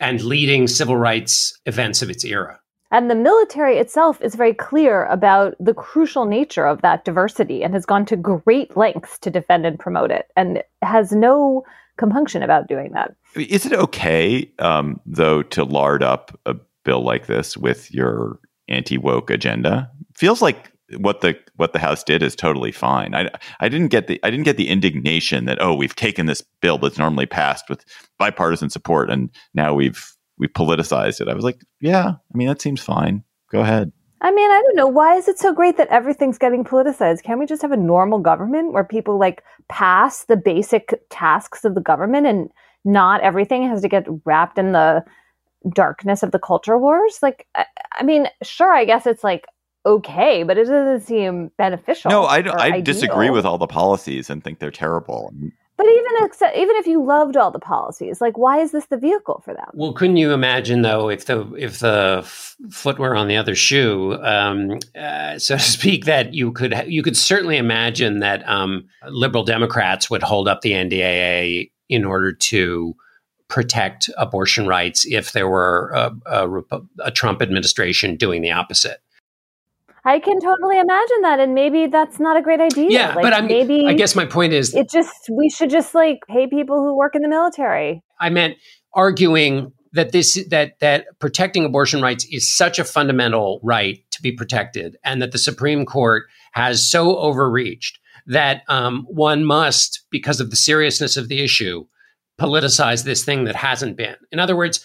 and leading civil rights events of its era. And the military itself is very clear about the crucial nature of that diversity and has gone to great lengths to defend and promote it and has no compunction about doing that. Is it okay, um, though, to lard up a bill like this with your anti woke agenda? Feels like what the what the House did is totally fine. I I didn't get the I didn't get the indignation that oh we've taken this bill that's normally passed with bipartisan support and now we've we politicized it. I was like, yeah, I mean, that seems fine. Go ahead. I mean, I don't know. Why is it so great that everything's getting politicized? Can't we just have a normal government where people like pass the basic tasks of the government and not everything has to get wrapped in the darkness of the culture wars? Like, I, I mean, sure, I guess it's like okay, but it doesn't seem beneficial. No, I, I disagree with all the policies and think they're terrible. But even even if you loved all the policies, like why is this the vehicle for them? Well, couldn't you imagine though if the if the f- foot were on the other shoe, um, uh, so to speak, that you could you could certainly imagine that um, liberal Democrats would hold up the NDAA in order to protect abortion rights if there were a, a, a Trump administration doing the opposite. I can totally imagine that, and maybe that's not a great idea. Yeah, like, but I'm, maybe I guess my point is, it just we should just like pay people who work in the military. I meant arguing that this that that protecting abortion rights is such a fundamental right to be protected, and that the Supreme Court has so overreached that um, one must, because of the seriousness of the issue, politicize this thing that hasn't been. In other words,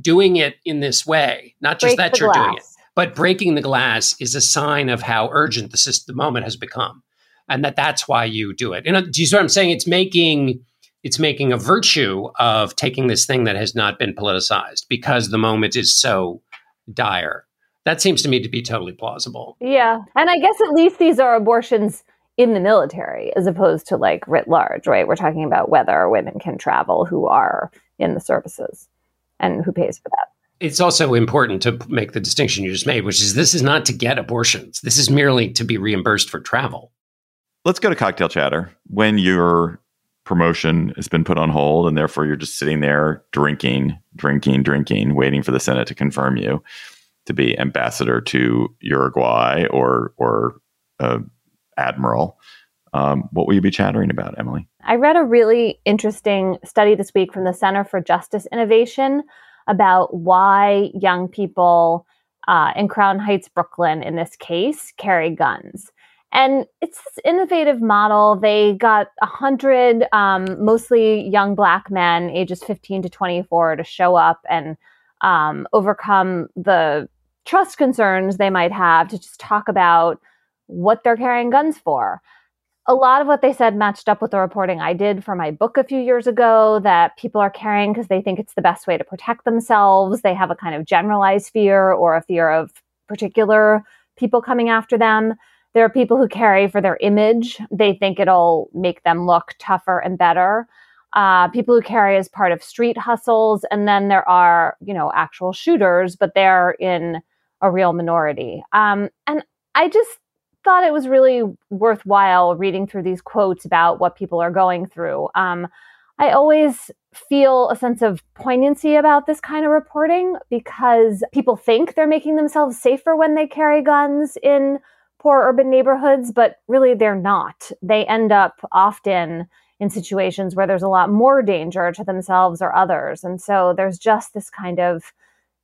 doing it in this way, not just Break that you're glass. doing it but breaking the glass is a sign of how urgent the, system, the moment has become, and that that's why you do it. And uh, do you see what I'm saying? It's making it's making a virtue of taking this thing that has not been politicized because the moment is so dire. That seems to me to be totally plausible. Yeah, and I guess at least these are abortions in the military as opposed to like writ large, right? We're talking about whether women can travel who are in the services and who pays for that it's also important to make the distinction you just made, which is this is not to get abortions. This is merely to be reimbursed for travel. Let's go to cocktail chatter. When your promotion has been put on hold, and therefore you're just sitting there drinking, drinking, drinking, waiting for the Senate to confirm you to be ambassador to Uruguay or or uh, admiral. Um, what will you be chattering about, Emily? I read a really interesting study this week from the Center for Justice Innovation about why young people uh, in Crown Heights, Brooklyn, in this case, carry guns. And it's this innovative model. They got 100 um, mostly young black men, ages 15 to 24, to show up and um, overcome the trust concerns they might have to just talk about what they're carrying guns for a lot of what they said matched up with the reporting I did for my book a few years ago that people are carrying because they think it's the best way to protect themselves. They have a kind of generalized fear or a fear of particular people coming after them. There are people who carry for their image. They think it'll make them look tougher and better. Uh, people who carry as part of street hustles. And then there are, you know, actual shooters, but they're in a real minority. Um, and I just thought it was really worthwhile reading through these quotes about what people are going through. Um, I always feel a sense of poignancy about this kind of reporting because people think they're making themselves safer when they carry guns in poor urban neighborhoods, but really they're not. They end up often in situations where there's a lot more danger to themselves or others. And so there's just this kind of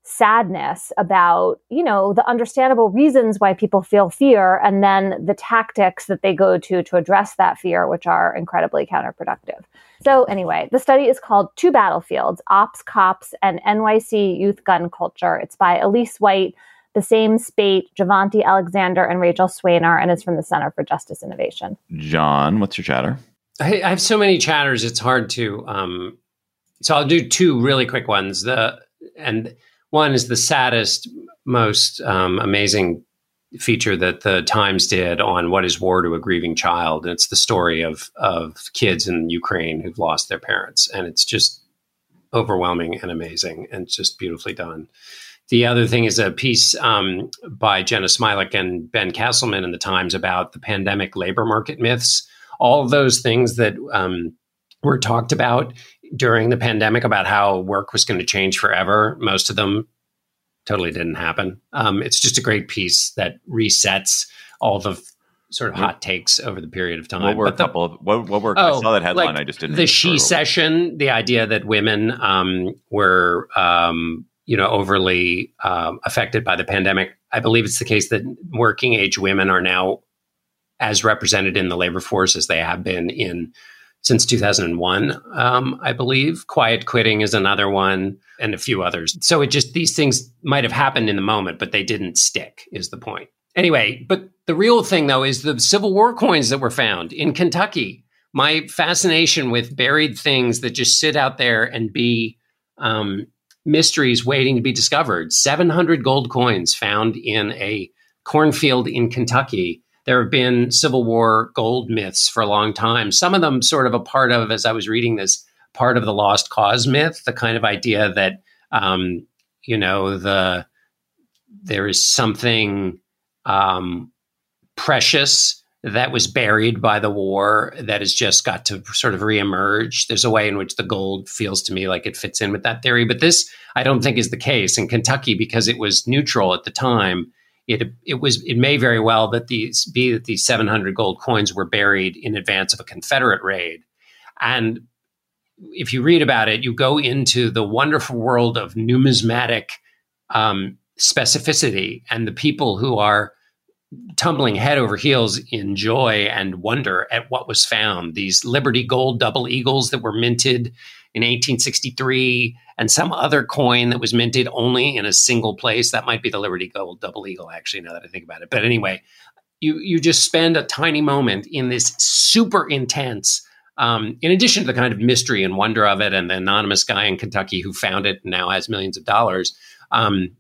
sadness about, you know, the understandable reasons why people feel fear and then the tactics that they go to to address that fear, which are incredibly counterproductive. So, anyway, the study is called Two Battlefields Opps, Cops, and NYC Youth Gun Culture. It's by Elise White, Basaime Spate, Javonte Alexander, and Rachel Swaner, and it's from the Center for Justice Innovation. John, what's your chatter? I, I have so many chatters, it's hard to. Um, so I'll do two really quick ones. The and one is the saddest, most um, amazing feature that the Times did on what is war to a grieving child. And it's the story of of kids in Ukraine who've lost their parents, and it's just overwhelming and amazing, and just beautifully done. The other thing is a piece um, by Jeanna Smialek and Ben Casselman in the Times about the pandemic labor market myths. All those things that um, were talked about during the pandemic about how work was going to change forever. Most of them totally didn't happen. Um, it's just a great piece that resets all the sort of hot takes over the period of time. What were but a the, couple of what, what were oh, I saw that headline? Like I just didn't. The she session, the idea that women um, were um, you know overly um, affected by the pandemic. I believe it's the case that working age women are now as represented in the labor force as they have been in since 2001, um, I believe. Quiet quitting is another one, and a few others. So it just, these things might have happened in the moment, but they didn't stick, is the point. Anyway, but the real thing, though, is the Civil War coins that were found in Kentucky. My fascination with buried things that just sit out there and be um, mysteries waiting to be discovered. 700 gold coins found in a cornfield in Kentucky there have been Civil War gold myths for a long time. Some of them sort of a part of, as I was reading this, part of the lost cause myth, the kind of idea that, um, you know, the there is something um, precious that was buried by the war that has just got to sort of reemerge. There's a way in which the gold feels to me like it fits in with that theory, but this I don't think is the case in Kentucky because it was neutral at the time it it was it may very well that these be that these 700 gold coins were buried in advance of a Confederate raid, and if you read about it, you go into the wonderful world of numismatic um, specificity and the people who are tumbling head over heels in joy and wonder at what was found. These Liberty Gold double eagles that were minted in 1863 and some other coin that was minted only in a single place. That might be the Liberty Gold Double Eagle, actually, now that I think about it. But anyway, you you just spend a tiny moment in this super intense. Um, in addition to the kind of mystery and wonder of it, and the anonymous guy in Kentucky who found it and now has millions of dollars, um,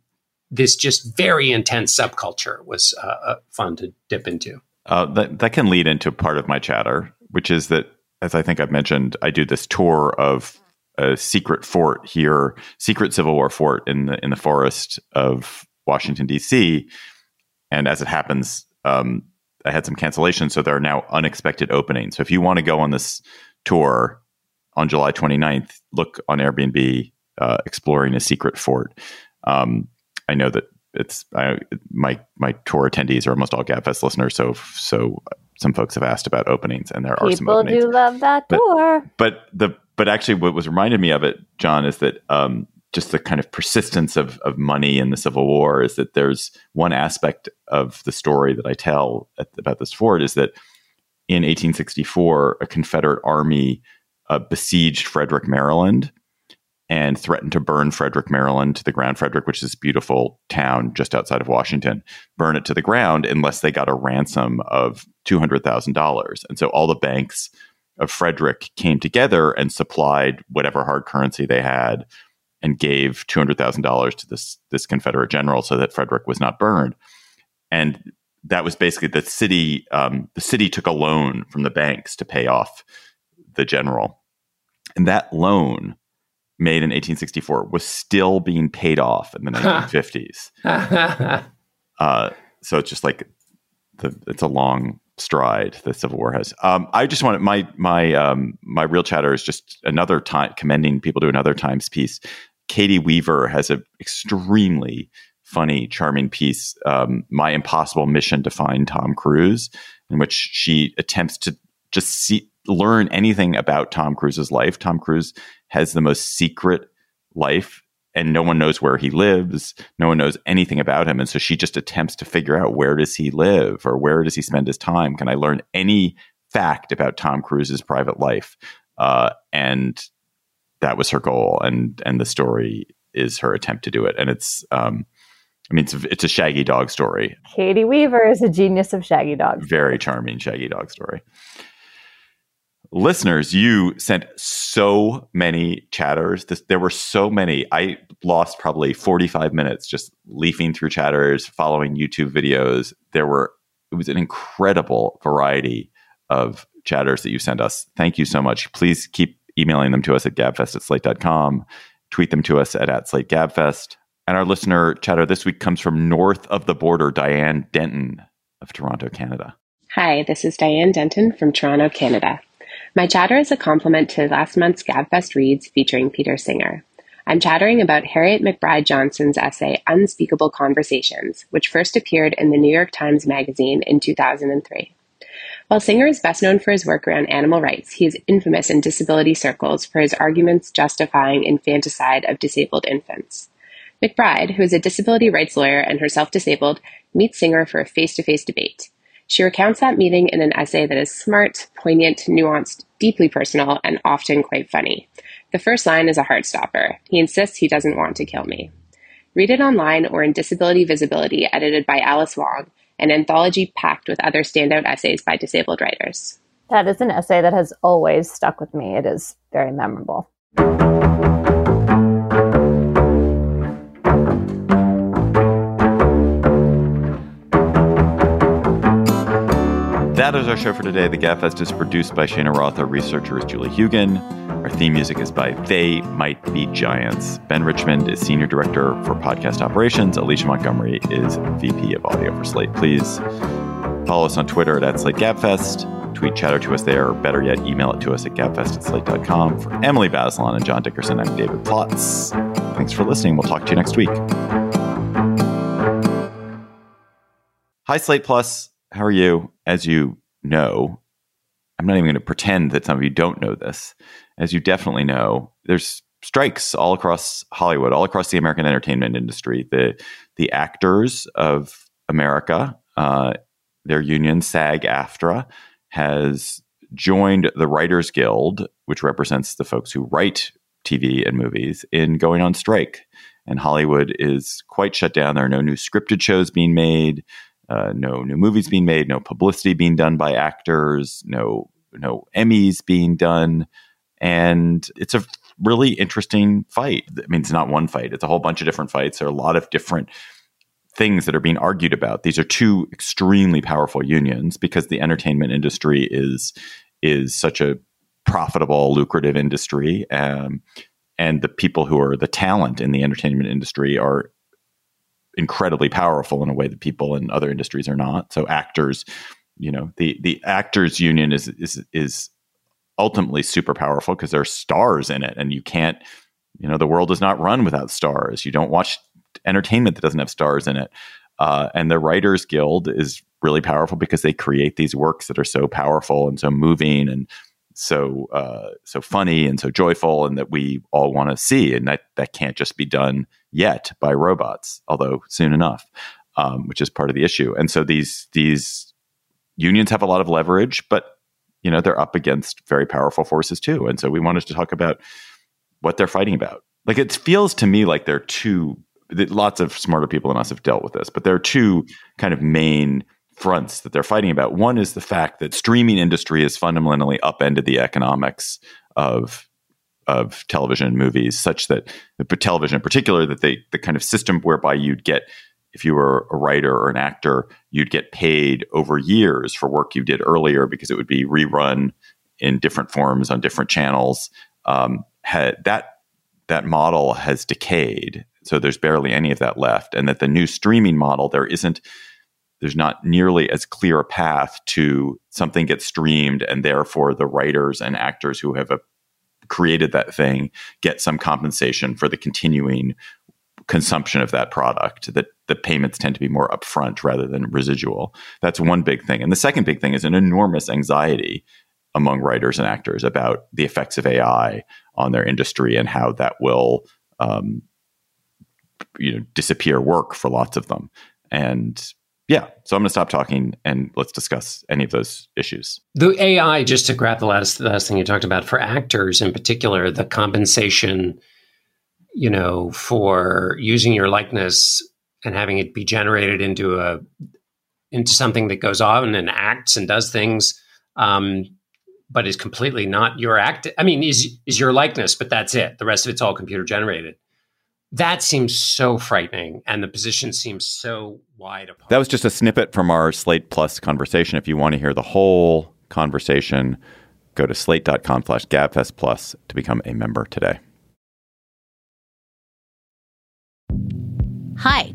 this just very intense subculture was uh, uh, fun to dip into. Uh, that that can lead into part of my chatter, which is that, as I think I've mentioned, I do this tour of a secret fort here, secret Civil War fort in the in the forest of Washington D.C. And as it happens, um, I had some cancellations, so there are now unexpected openings. So if you want to go on this tour on July 29th, look on Airbnb uh, exploring a secret fort. Um, I know that it's I, my my tour attendees are almost all Gabfest listeners, so so some folks have asked about openings, and there People are some openings. do love that But- tour. But the but actually, what was reminded me of it, John, is that um, just the kind of persistence of of money in the Civil War is that there's one aspect of the story that I tell at, about this fort is that in 1864, a Confederate army uh, besieged Frederick, Maryland, and threatened to burn Frederick, Maryland to the ground. Frederick, which is this beautiful town just outside of Washington, burn it to the ground unless they got a ransom of two hundred thousand dollars. And so all the banks of Frederick came together and supplied whatever hard currency they had and gave two hundred thousand dollars to this this Confederate general so that Frederick was not burned. And that was basically the city. Um, the city took a loan from the banks to pay off the general, and that loan made in 1864 was still being paid off in the 1950s. Uh, so it's just like the, it's a long stride the Civil War has. Um, I just wanted my my um, my real chatter is just another time commending people to another Times piece. Caity Weaver has an extremely funny, charming piece. Um, my impossible mission to find Tom Cruise, in which she attempts to just see learn anything about Tom Cruise's life. Tom Cruise has the most secret life and no one knows where he lives. No one knows anything about him. And so she just attempts to figure out where does he live or where does he spend his time? Can i learn any fact about tom cruise's private life? Uh, and that was her goal. And and the story is her attempt to do it. And it's um, i mean it's a, it's a shaggy dog story. Caity Weaver is a genius of Shaggy Dog. very charming shaggy dog story listeners you sent so many chatters. This, there were so many. I lost probably 45 minutes just leafing through chatters following youtube videos. There were it was an incredible variety of chatters that you sent us. Thank you so much. Please keep emailing them to us at gabfest at slate.com tweet them to us at, at slate gabfest. And our listener chatter this week comes from north of the border diane denton of toronto canada. Hi, this is Diane Denton from Toronto, Canada. My chatter is a compliment to last month's GabFest Reads featuring Peter Singer. I'm chattering about Harriet McBryde Johnson's essay Unspeakable Conversations, which first appeared in the New York Times Magazine in 2003. While Singer is best known for his work around animal rights, he is infamous in disability circles for his arguments justifying infanticide of disabled infants. McBride, who is a disability rights lawyer and herself disabled, meets Singer for a face to face debate. She recounts that meeting in an essay that is smart, poignant, nuanced, deeply personal, and often quite funny. The first line is a heart stopper. He insists he doesn't want to kill me. Read it online or in Disability Visibility, edited by Alice Wong, an anthology packed with other standout essays by disabled writers. That is an essay that has always stuck with me. It is very memorable. That is our show for today. The Gabfest is produced by Shayna Roth. Our researcher is Julie Huygen. Our theme music is by They Might Be Giants. Ben Richmond is Senior Director for Podcast Operations. Alicia Montgomery is VP of Audio for Slate. Please follow us on Twitter at Slate Gabfest. Tweet chatter to us there, or better yet, email it to us at gabfest at slate.com. For Emily Bazelon and John Dickerson, I'm David Plotz. Thanks for listening. We'll talk to you next week. Hi, Slate Plus. How are you? As you know, I'm not even going to pretend that some of you don't know this. As you definitely know, there's strikes all across Hollywood, all across the American entertainment industry. The the actors of America, uh, their union SAG-AFTRA, has joined the Writers Guild, which represents the folks who write TV and movies, in going on strike. And Hollywood is quite shut down. There are no new scripted shows being made uh, no new movies being made, no publicity being done by actors, no no Emmys being done, and it's a really interesting fight. I mean, it's not one fight; it's a whole bunch of different fights. There are a lot of different things that are being argued about. These are two extremely powerful unions because the entertainment industry is is such a profitable, lucrative industry, um, and the people who are the talent in the entertainment industry are incredibly powerful in a way that people in other industries are not. So actors, you know, the the actors union is is is ultimately super powerful because there are stars in it, and you can't, you know, the world does not run without stars. You don't watch entertainment that doesn't have stars in it. Uh, and the Writers Guild is really powerful because they create these works that are so powerful and so moving and so uh, so funny and so joyful, and that we all want to see. And that that can't just be done yet by robots, although soon enough, um, which is part of the issue. And so these these unions have a lot of leverage, but you know they're up against very powerful forces too. And so we wanted to talk about what they're fighting about. Like it feels to me like there are two. Lots of smarter people than us have dealt with this, but there are two kind of main fronts that they're fighting about. One is the fact that streaming industry has fundamentally upended the economics of of television and movies, such that but television in particular, that they the kind of system whereby you'd get if you were a writer or an actor, you'd get paid over years for work you did earlier because it would be rerun in different forms on different channels. Um, had that that model has decayed, so there's barely any of that left, and that the new streaming model there isn't there's not nearly as clear a path to something gets streamed and therefore the writers and actors who have a, created that thing get some compensation for the continuing consumption of that product that the payments tend to be more upfront rather than residual. That's one big thing. And the second big thing is an enormous anxiety among writers and actors about the effects of ai on their industry and how that will um, you know disappear work for lots of them. And yeah, so I'm going to stop talking and let's discuss any of those issues. The AI, just to grab the last, the last thing you talked about for actors in particular, the compensation, you know, for using your likeness and having it be generated into a into something that goes on and acts and does things, um, but is completely not your act. I mean, is is your likeness, but that's it. The rest of it's all computer generated that seems so frightening and the position seems so wide apart. That was just a snippet from our Slate Plus conversation. If you want to hear the whole conversation, go to slate.com slash gabfest plus to become a member today. Hi,